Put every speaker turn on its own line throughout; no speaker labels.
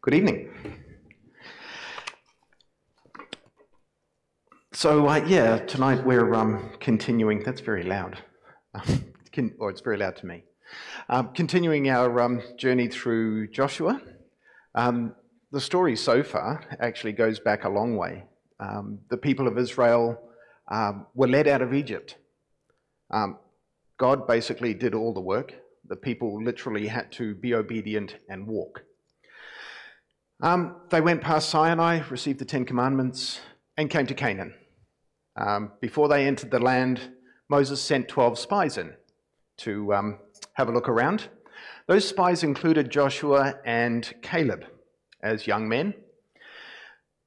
Good evening. So, uh, yeah, tonight we're um, continuing, that's very loud, or it's very loud to me. Um, continuing our um, journey through Joshua. Um, the story so far actually goes back a long way. Um, the people of Israel um, were led out of Egypt. God basically did all the work. The people literally had to be obedient and walk. Um, they went past Sinai, received the Ten Commandments, and came to Canaan. Um, before they entered the land, Moses sent 12 spies in to um, have a look around. Those spies included Joshua and Caleb as young men.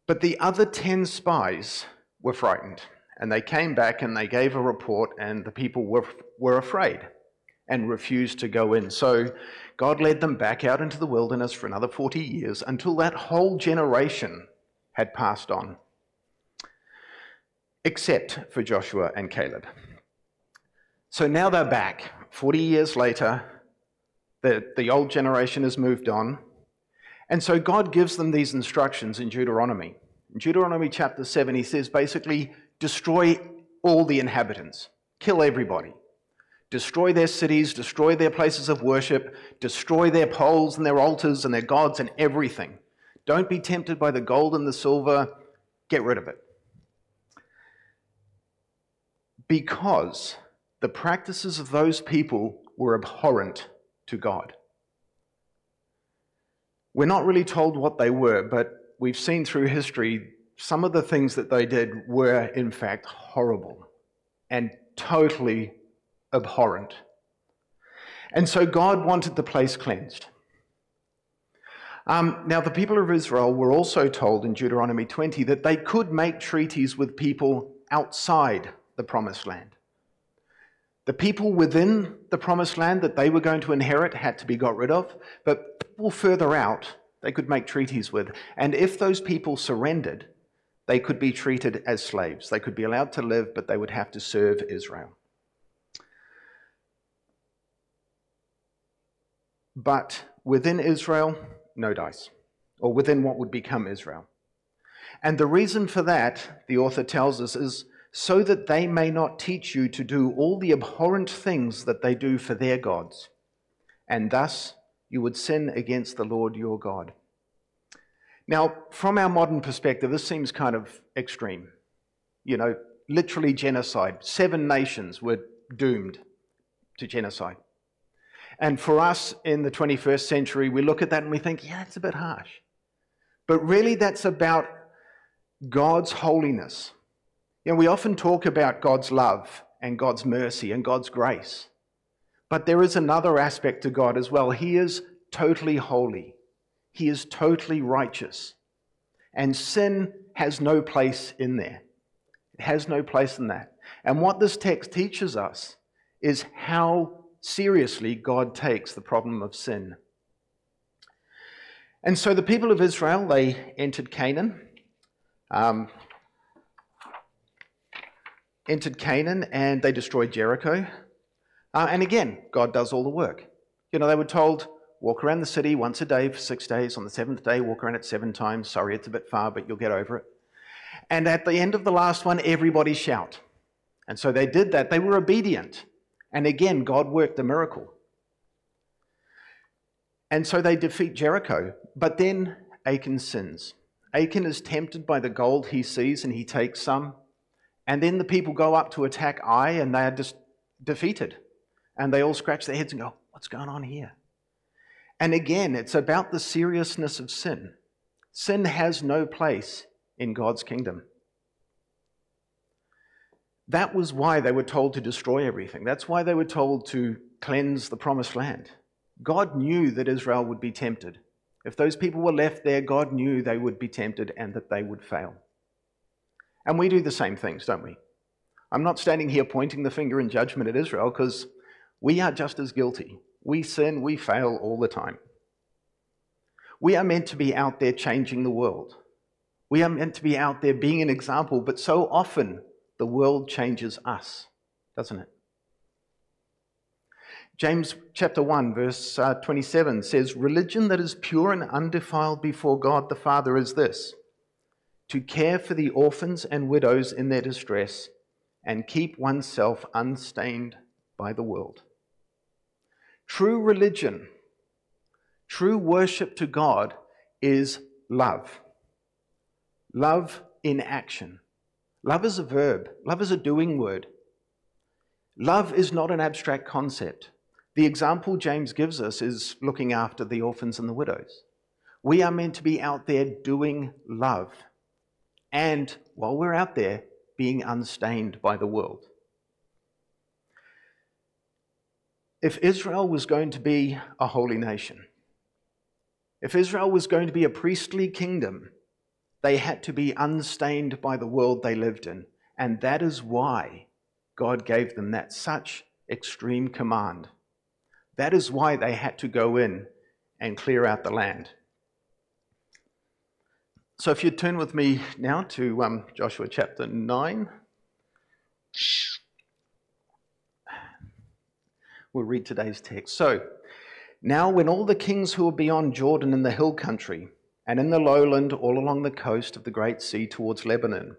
But the other 10 spies were frightened, and they came back and they gave a report, and the people were, were afraid and refused to go in. So God led them back out into the wilderness for another 40 years until that whole generation had passed on, except for Joshua and Caleb. So now they're back. 40 years later, the, the old generation has moved on. And so God gives them these instructions in Deuteronomy. In Deuteronomy chapter 7, he says basically, destroy all the inhabitants, kill everybody destroy their cities, destroy their places of worship, destroy their poles and their altars and their gods and everything. Don't be tempted by the gold and the silver, get rid of it. Because the practices of those people were abhorrent to God. We're not really told what they were, but we've seen through history some of the things that they did were, in fact, horrible and totally abhorrent. And so God wanted the place cleansed. Um, now, the people of Israel were also told in Deuteronomy 20 that they could make treaties with people outside the promised land. The people within the promised land that they were going to inherit had to be got rid of, but people further out they could make treaties with. And if those people surrendered, they could be treated as slaves. They could be allowed to live, but they would have to serve Israel. But within Israel, no dice, or within what would become Israel. And the reason for that, the author tells us, is so that they may not teach you to do all the abhorrent things that they do for their gods, and thus you would sin against the Lord your God. Now, from our modern perspective, this seems kind of extreme. You know, literally genocide. Seven nations were doomed to genocide. And for us in the 21st century, we look at that and we think, yeah, it's a bit harsh. But really, that's about God's holiness. You know, we often talk about God's love and God's mercy and God's grace. But there is another aspect to God as well. He is totally holy, He is totally righteous. And sin has no place in there. It has no place in that. And what this text teaches us is how seriously God takes the problem of sin. And so the people of Israel, they entered Canaan. Um, entered Canaan and they destroyed Jericho. Uh, and again, God does all the work. You know, they were told, walk around the city once a day for six days. On the seventh day, walk around it seven times. Sorry, it's a bit far, but you'll get over it. And at the end of the last one, everybody shout. And so they did that. They were obedient. And again, God worked a miracle. And so they defeat Jericho. But then Achan sins. Achan is tempted by the gold he sees and he takes some. And then the people go up to attack Ai and they are just defeated. And they all scratch their heads and go, What's going on here? And again, it's about the seriousness of sin. Sin has no place in God's kingdom. That was why they were told to destroy everything. That's why they were told to cleanse the promised land. God knew that Israel would be tempted. If those people were left there, God knew they would be tempted and that they would fail. And we do the same things, don't we? I'm not standing here pointing the finger in judgment at Israel because we are just as guilty. We sin, we fail all the time. We are meant to be out there changing the world. We are meant to be out there being an example, but so often the world changes us, doesn't it? James chapter 1, verse uh, 27 says, Religion that is pure and undefiled before God the Father is this to care for the orphans and widows in their distress and keep oneself unstained by the world. True religion, true worship to God is love. Love in action. Love is a verb, love is a doing word. Love is not an abstract concept. The example James gives us is looking after the orphans and the widows. We are meant to be out there doing love. And while we're out there, being unstained by the world. If Israel was going to be a holy nation, if Israel was going to be a priestly kingdom, they had to be unstained by the world they lived in. And that is why God gave them that such extreme command. That is why they had to go in and clear out the land. So if you'd turn with me now to um, Joshua chapter 9. We'll read today's text. So, now when all the kings who were beyond Jordan in the hill country, and in the lowland all along the coast of the great sea towards Lebanon.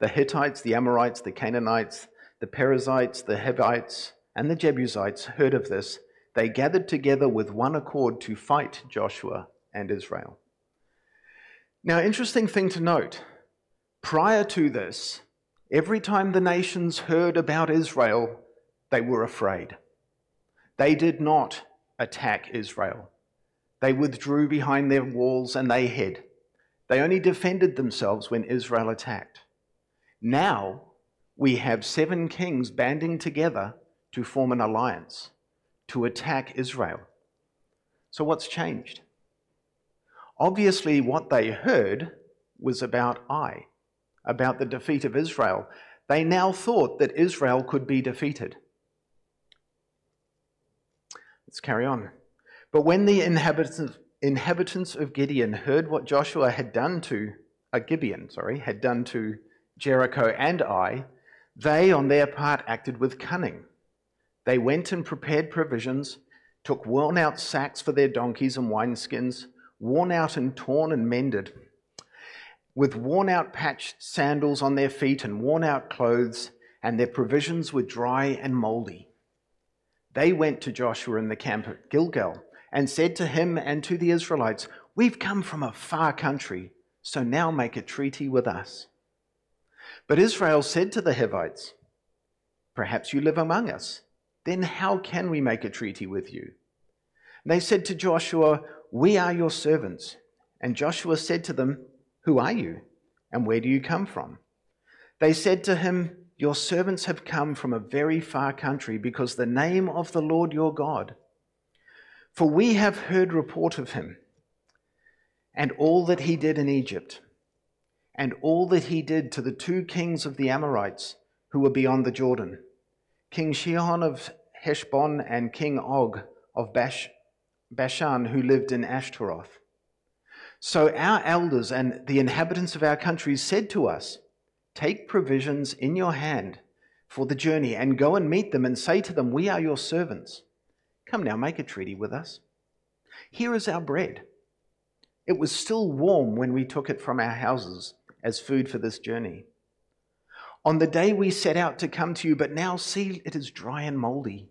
The Hittites, the Amorites, the Canaanites, the Perizzites, the Hivites, and the Jebusites heard of this. They gathered together with one accord to fight Joshua and Israel. Now, interesting thing to note prior to this, every time the nations heard about Israel, they were afraid. They did not attack Israel. They withdrew behind their walls and they hid. They only defended themselves when Israel attacked. Now we have seven kings banding together to form an alliance to attack Israel. So, what's changed? Obviously, what they heard was about Ai, about the defeat of Israel. They now thought that Israel could be defeated. Let's carry on. But when the inhabitants, inhabitants of Gibeon heard what Joshua had done to uh, Gibeon, sorry, had done to Jericho and Ai, they on their part acted with cunning. They went and prepared provisions, took worn out sacks for their donkeys and wineskins, worn out and torn and mended, with worn out patched sandals on their feet and worn out clothes, and their provisions were dry and mouldy. They went to Joshua in the camp at Gilgal and said to him and to the Israelites, We've come from a far country, so now make a treaty with us. But Israel said to the Hivites, Perhaps you live among us. Then how can we make a treaty with you? And they said to Joshua, We are your servants. And Joshua said to them, Who are you? And where do you come from? They said to him, Your servants have come from a very far country because the name of the Lord your God for we have heard report of him and all that he did in Egypt, and all that he did to the two kings of the Amorites who were beyond the Jordan, King Sihon of Heshbon and King Og of Bash, Bashan, who lived in Ashtaroth. So our elders and the inhabitants of our country said to us, Take provisions in your hand for the journey, and go and meet them, and say to them, We are your servants. Come now, make a treaty with us. Here is our bread. It was still warm when we took it from our houses as food for this journey. On the day we set out to come to you, but now see, it is dry and moldy.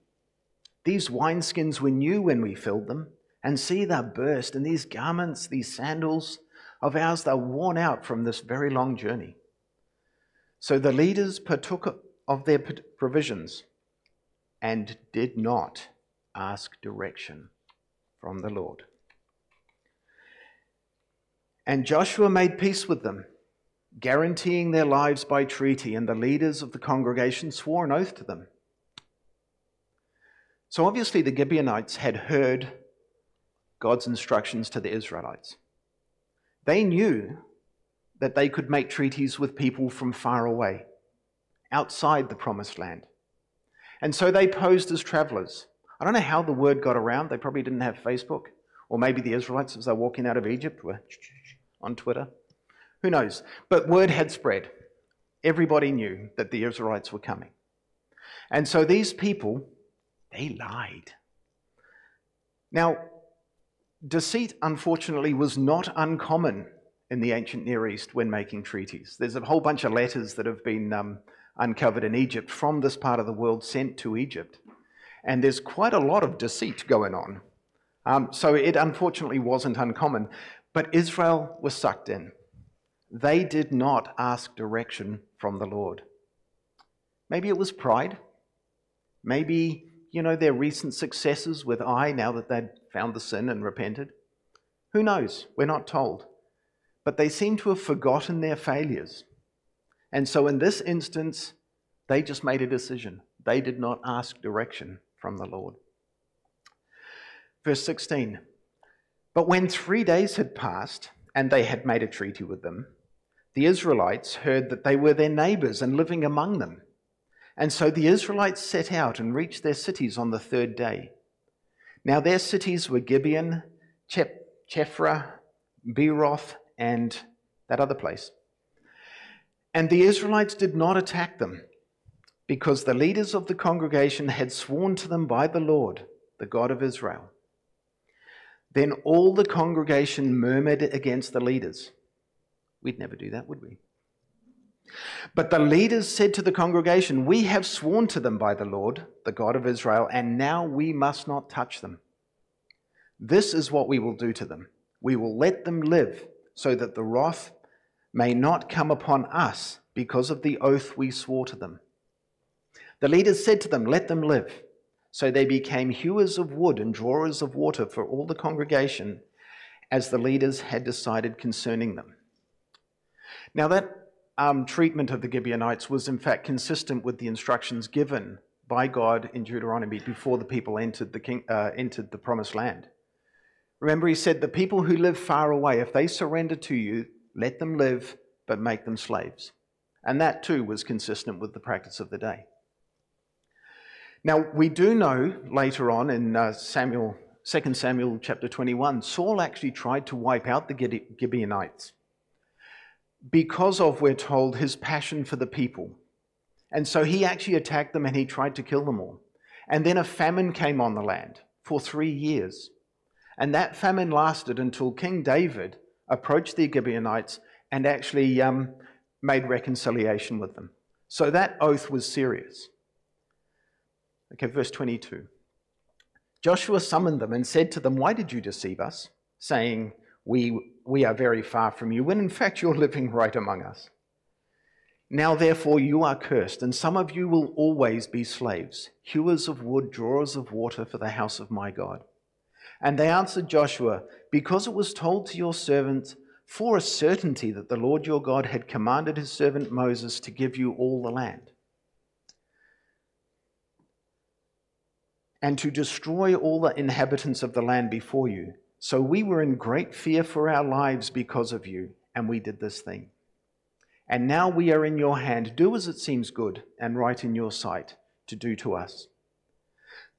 These wineskins were new when we filled them, and see, they're burst, and these garments, these sandals of ours, they're worn out from this very long journey. So the leaders partook of their provisions and did not ask direction from the Lord. And Joshua made peace with them, guaranteeing their lives by treaty, and the leaders of the congregation swore an oath to them. So obviously, the Gibeonites had heard God's instructions to the Israelites. They knew that they could make treaties with people from far away, outside the promised land. And so they posed as travelers I don't know how the word got around. They probably didn't have Facebook. Or maybe the Israelites, as they're walking out of Egypt, were on Twitter. Who knows? But word had spread. Everybody knew that the Israelites were coming. And so these people, they lied. Now, deceit, unfortunately, was not uncommon in the ancient Near East when making treaties. There's a whole bunch of letters that have been um, uncovered in Egypt from this part of the world sent to Egypt. And there's quite a lot of deceit going on. Um, so it unfortunately wasn't uncommon. But Israel was sucked in. They did not ask direction from the Lord. Maybe it was pride. Maybe, you know, their recent successes with Ai now that they'd found the sin and repented. Who knows? We're not told. But they seem to have forgotten their failures. And so in this instance, they just made a decision. They did not ask direction from the Lord. Verse 16 But when three days had passed, and they had made a treaty with them, the Israelites heard that they were their neighbors and living among them. And so the Israelites set out and reached their cities on the third day. Now their cities were Gibeon, Chephra, Beeroth, and that other place. And the Israelites did not attack them, because the leaders of the congregation had sworn to them by the Lord, the God of Israel. Then all the congregation murmured against the leaders. We'd never do that, would we? But the leaders said to the congregation, We have sworn to them by the Lord, the God of Israel, and now we must not touch them. This is what we will do to them. We will let them live, so that the wrath may not come upon us because of the oath we swore to them. The leaders said to them, Let them live. So they became hewers of wood and drawers of water for all the congregation, as the leaders had decided concerning them. Now, that um, treatment of the Gibeonites was in fact consistent with the instructions given by God in Deuteronomy before the people entered the, king, uh, entered the promised land. Remember, he said, The people who live far away, if they surrender to you, let them live, but make them slaves. And that too was consistent with the practice of the day. Now, we do know later on in uh, Samuel, 2 Samuel chapter 21, Saul actually tried to wipe out the Gibeonites because of, we're told, his passion for the people. And so he actually attacked them and he tried to kill them all. And then a famine came on the land for three years. And that famine lasted until King David approached the Gibeonites and actually um, made reconciliation with them. So that oath was serious. Okay, verse 22. Joshua summoned them and said to them, Why did you deceive us, saying, we, we are very far from you, when in fact you're living right among us. Now, therefore, you are cursed, and some of you will always be slaves, hewers of wood, drawers of water for the house of my God. And they answered Joshua, Because it was told to your servant for a certainty that the Lord your God had commanded his servant Moses to give you all the land, and to destroy all the inhabitants of the land before you. So we were in great fear for our lives because of you, and we did this thing. And now we are in your hand. Do as it seems good and right in your sight to do to us.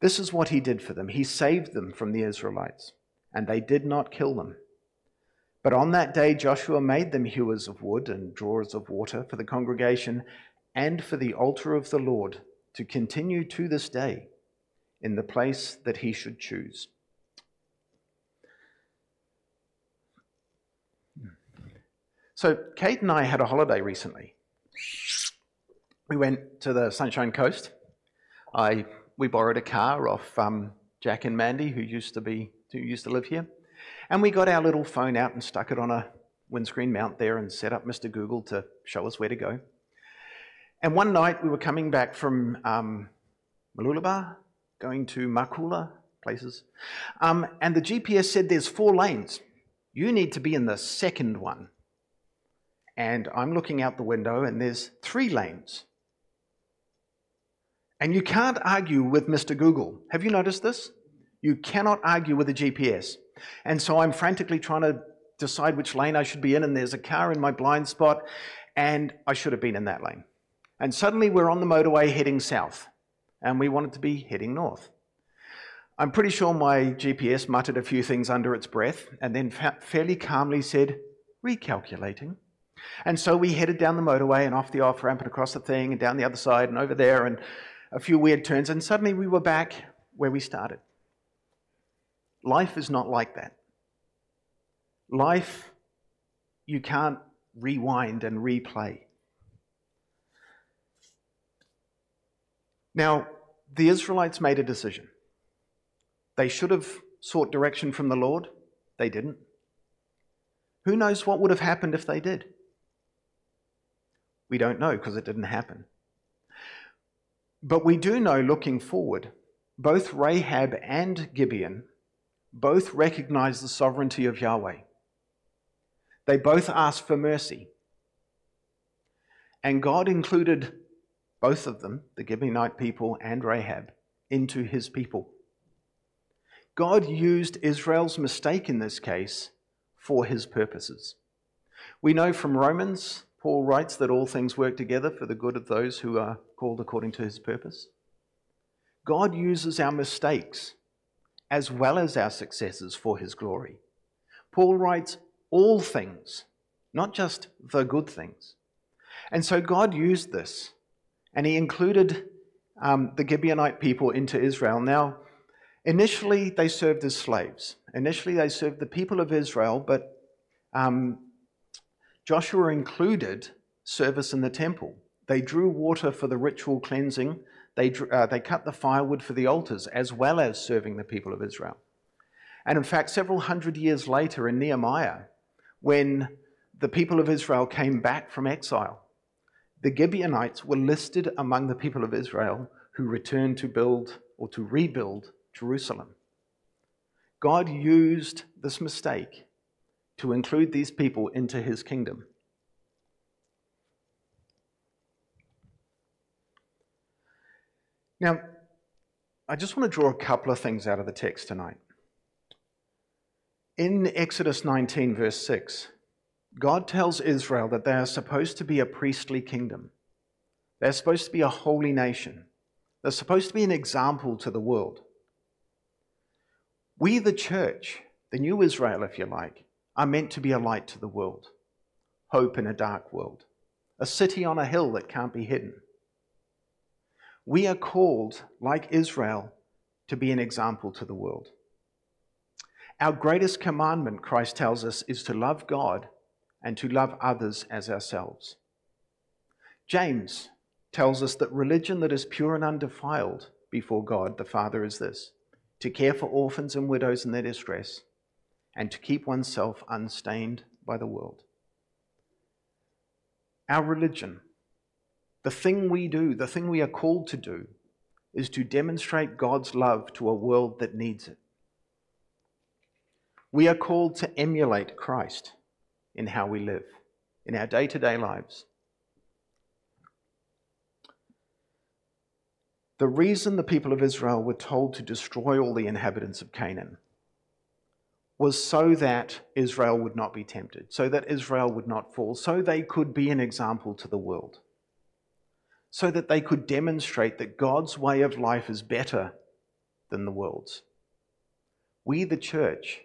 This is what he did for them. He saved them from the Israelites, and they did not kill them. But on that day, Joshua made them hewers of wood and drawers of water for the congregation and for the altar of the Lord to continue to this day in the place that he should choose. So, Kate and I had a holiday recently. We went to the Sunshine Coast. I, we borrowed a car off um, Jack and Mandy, who used to be who used to live here, and we got our little phone out and stuck it on a windscreen mount there and set up Mr. Google to show us where to go. And one night we were coming back from um, going to Makula places, um, and the GPS said there's four lanes. You need to be in the second one and I'm looking out the window and there's three lanes. And you can't argue with Mr. Google. Have you noticed this? You cannot argue with a GPS. And so I'm frantically trying to decide which lane I should be in, and there's a car in my blind spot, and I should have been in that lane. And suddenly we're on the motorway heading south, and we wanted to be heading north. I'm pretty sure my GPS muttered a few things under its breath and then fairly calmly said, recalculating. And so we headed down the motorway and off the off ramp and across the thing and down the other side and over there and a few weird turns. And suddenly we were back where we started. Life is not like that. Life, you can't rewind and replay. Now, the Israelites made a decision. They should have sought direction from the Lord. They didn't. Who knows what would have happened if they did? We don't know because it didn't happen. But we do know looking forward, both Rahab and Gibeon both recognize the sovereignty of Yahweh. They both asked for mercy. And God included both of them, the Gibeonite people and Rahab, into his people. God used Israel's mistake in this case for his purposes. We know from Romans, Paul writes that all things work together for the good of those who are called according to his purpose. God uses our mistakes as well as our successes for his glory. Paul writes, all things, not just the good things. And so God used this, and He included um, the Gibeonite people into Israel. Now, initially they served as slaves. Initially they served the people of Israel, but um, Joshua included service in the temple. They drew water for the ritual cleansing. They, uh, they cut the firewood for the altars, as well as serving the people of Israel. And in fact, several hundred years later in Nehemiah, when the people of Israel came back from exile. The Gibeonites were listed among the people of Israel who returned to build or to rebuild Jerusalem. God used this mistake to include these people into his kingdom. Now, I just want to draw a couple of things out of the text tonight. In Exodus 19, verse 6, God tells Israel that they are supposed to be a priestly kingdom. They're supposed to be a holy nation. They're supposed to be an example to the world. We, the church, the new Israel, if you like, are meant to be a light to the world, hope in a dark world, a city on a hill that can't be hidden. We are called, like Israel, to be an example to the world. Our greatest commandment, Christ tells us, is to love God and to love others as ourselves. James tells us that religion that is pure and undefiled before God the Father is this to care for orphans and widows in their distress, and to keep oneself unstained by the world. Our religion, the thing we do, the thing we are called to do, is to demonstrate God's love to a world that needs it. We are called to emulate Christ in how we live, in our day to day lives. The reason the people of Israel were told to destroy all the inhabitants of Canaan was so that Israel would not be tempted, so that Israel would not fall, so they could be an example to the world, so that they could demonstrate that God's way of life is better than the world's. We, the church,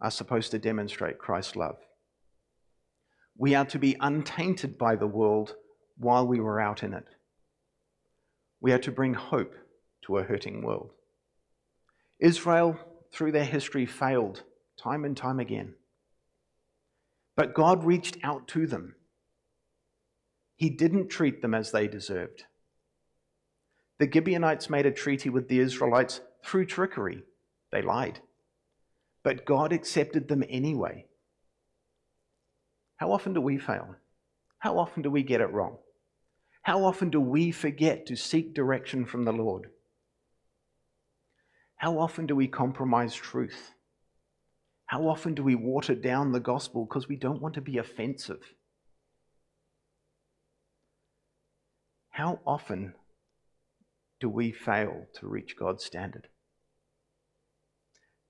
are supposed to demonstrate Christ's love. We are to be untainted by the world while we were out in it. We are to bring hope to a hurting world. Israel, through their history, failed time and time again. But God reached out to them. He didn't treat them as they deserved. The Gibeonites made a treaty with the Israelites through trickery. They lied but God accepted them anyway. How often do we fail? How often do we get it wrong? How often do we forget to seek direction from the Lord? How often do we compromise truth? How often do we water down the gospel because we don't want to be offensive? How often do we fail to reach God's standard?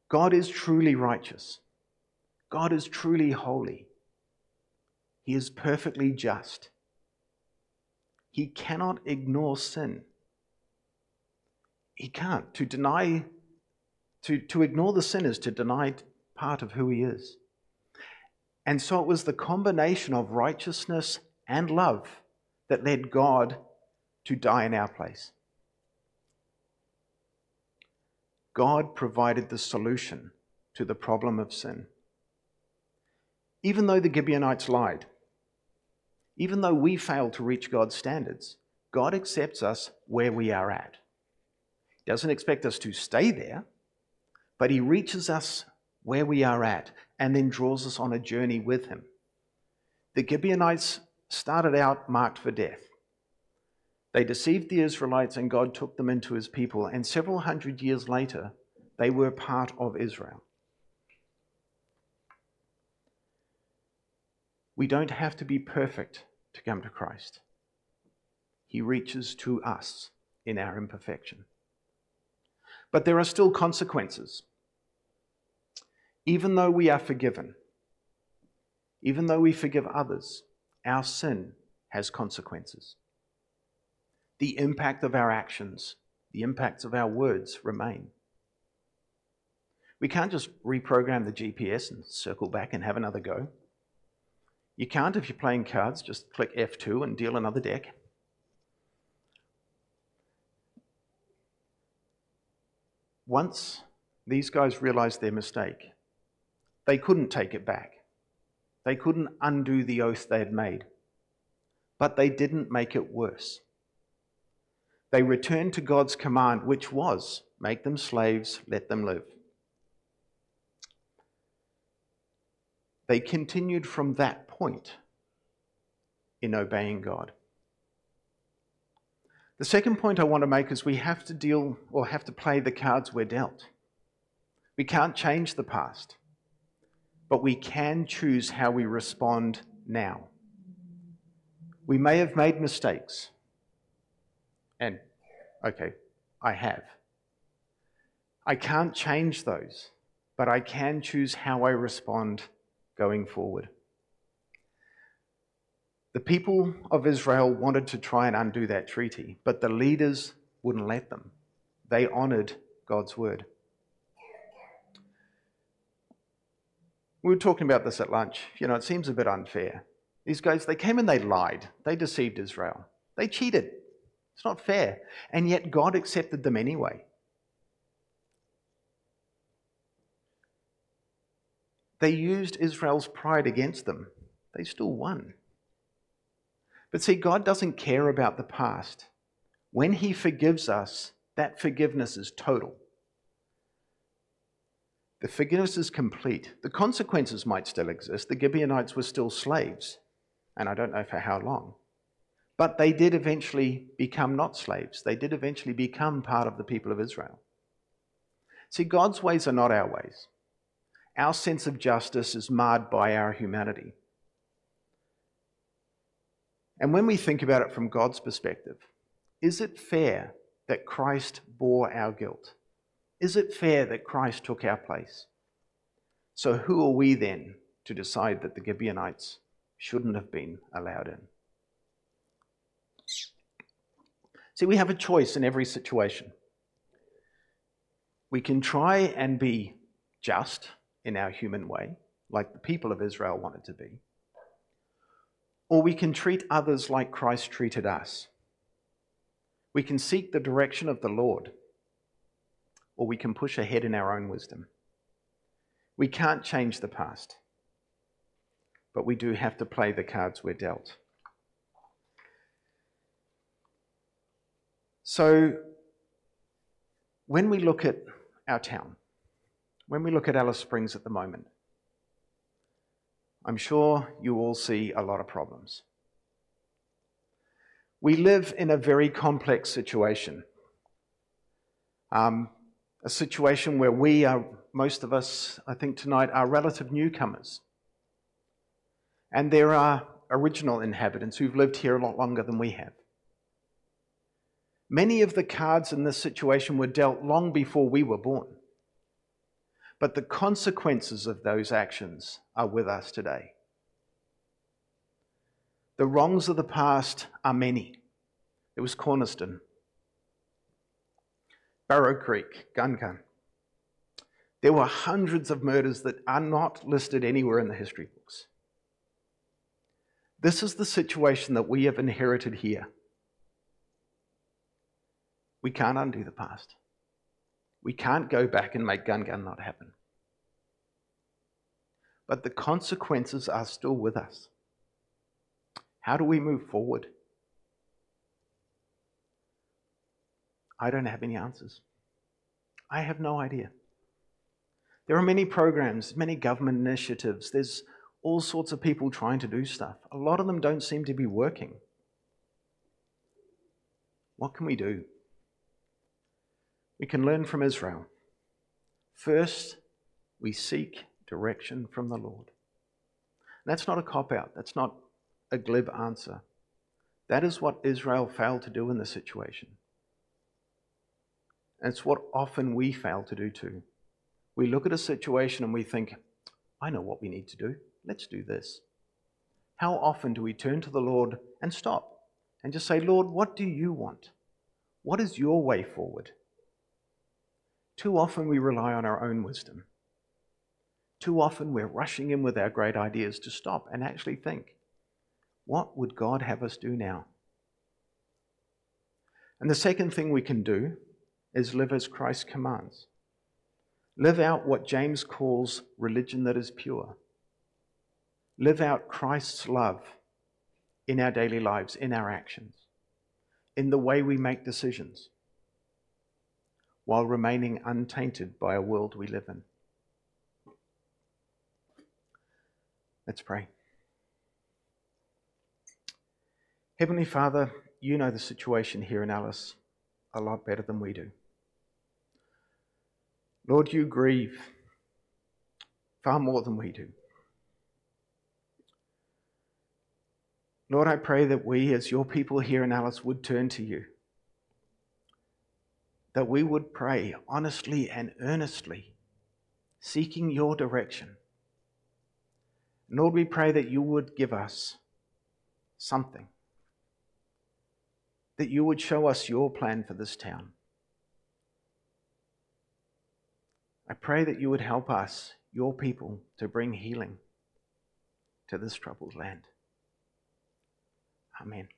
God is truly righteous. God is truly holy. He is perfectly just. He cannot ignore sin. He can't. To deny, to, to ignore the sin is to deny part of who he is. And so it was the combination of righteousness and love that led God to die in our place. God provided the solution to the problem of sin. Even though the Gibeonites lied, even though we fail to reach God's standards, God accepts us where we are at. He doesn't expect us to stay there, but He reaches us where we are at and then draws us on a journey with Him. The Gibeonites started out marked for death. They deceived the Israelites and God took them into His people, and several hundred years later, they were part of Israel. We don't have to be perfect to come to Christ. He reaches to us in our imperfection. But there are still consequences. Even though we are forgiven, even though we forgive others, our sin has consequences. The impact of our actions, the impacts of our words remain. We can't just reprogram the GPS and circle back and have another go. You can't, if you're playing cards, just click F2 and deal another deck. Once these guys realized their mistake, they couldn't take it back. They couldn't undo the oath they had made. But they didn't make it worse. They returned to God's command, which was make them slaves, let them live. They continued from that point in obeying God. The second point I want to make is we have to deal or have to play the cards we're dealt. We can't change the past, but we can choose how we respond now. We may have made mistakes, and okay, I have. I can't change those, but I can choose how I respond going forward. The people of Israel wanted to try and undo that treaty, but the leaders wouldn't let them. They honored God's word. We were talking about this at lunch. You know, it seems a bit unfair. These guys, they came and they lied. They deceived Israel. They cheated. It's not fair. And yet God accepted them anyway. They used Israel's pride against them. They still won. But see, God doesn't care about the past. When He forgives us, that forgiveness is total. The forgiveness is complete. The consequences might still exist. The Gibeonites were still slaves, and I don't know for how long. But they did eventually become not slaves. They did eventually become part of the people of Israel. See, God's ways are not our ways our sense of justice is marred by our humanity. And when we think about it from God's perspective, is it fair that Christ bore our guilt? Is it fair that Christ took our place? So, who are we then to decide that the Gibeonites shouldn't have been allowed in? See, we have a choice in every situation. We can try and be just in our human way, like the people of Israel wanted to be. Or we can treat others like Christ treated us. We can seek the direction of the Lord, or we can push ahead in our own wisdom. We can't change the past, but we do have to play the cards we're dealt. So, when we look at our town, when we look at Alice Springs at the moment, I'm sure you all see a lot of problems. We live in a very complex situation. Um, a situation where we are, most of us, I think tonight, are relative newcomers. And there are original inhabitants who've lived here a lot longer than we have. Many of the cards in this situation were dealt long before we were born. But the consequences of those actions are with us today. The wrongs of the past are many. It was Coniston, Barrow Creek, Gun. There were hundreds of murders that are not listed anywhere in the history books. This is the situation that we have inherited here. We can't undo the past. We can't go back and make Gun Gun not happen. but the consequences are still with us. How do we move forward? I don't have any answers. I have no idea. There are many programs, many government initiatives. There's all sorts of people trying to do stuff. A lot of them don't seem to be working. What can we do? We can learn from Israel. First, we seek direction from the Lord. That's not a cop out, that's not a glib answer. That is what Israel failed to do in this situation. And it's what often we fail to do too. We look at a situation and we think, I know what we need to do. Let's do this. How often do we turn to the Lord and stop and just say, Lord, what do you want? What is your way forward? Too often we rely on our own wisdom. Too often we're rushing in with our great ideas to stop and actually think, what would God have us do now? And the second thing we can do is live as Christ commands. Live out what James calls religion that is pure. Live out Christ's love in our daily lives, in our actions, in the way we make decisions, while remaining untainted by a world we live in. Let's pray. Heavenly Father, you know the situation here in Alice a lot better than we do. Lord, you grieve far more than we do. Lord, I pray that we, as your people here in Alice, would turn to you. That we would pray honestly and earnestly, seeking your direction. Lord, we pray that you would give us something, that you would show us your plan for this town. I pray that you would help us, your people, to bring healing to this troubled land. Amen.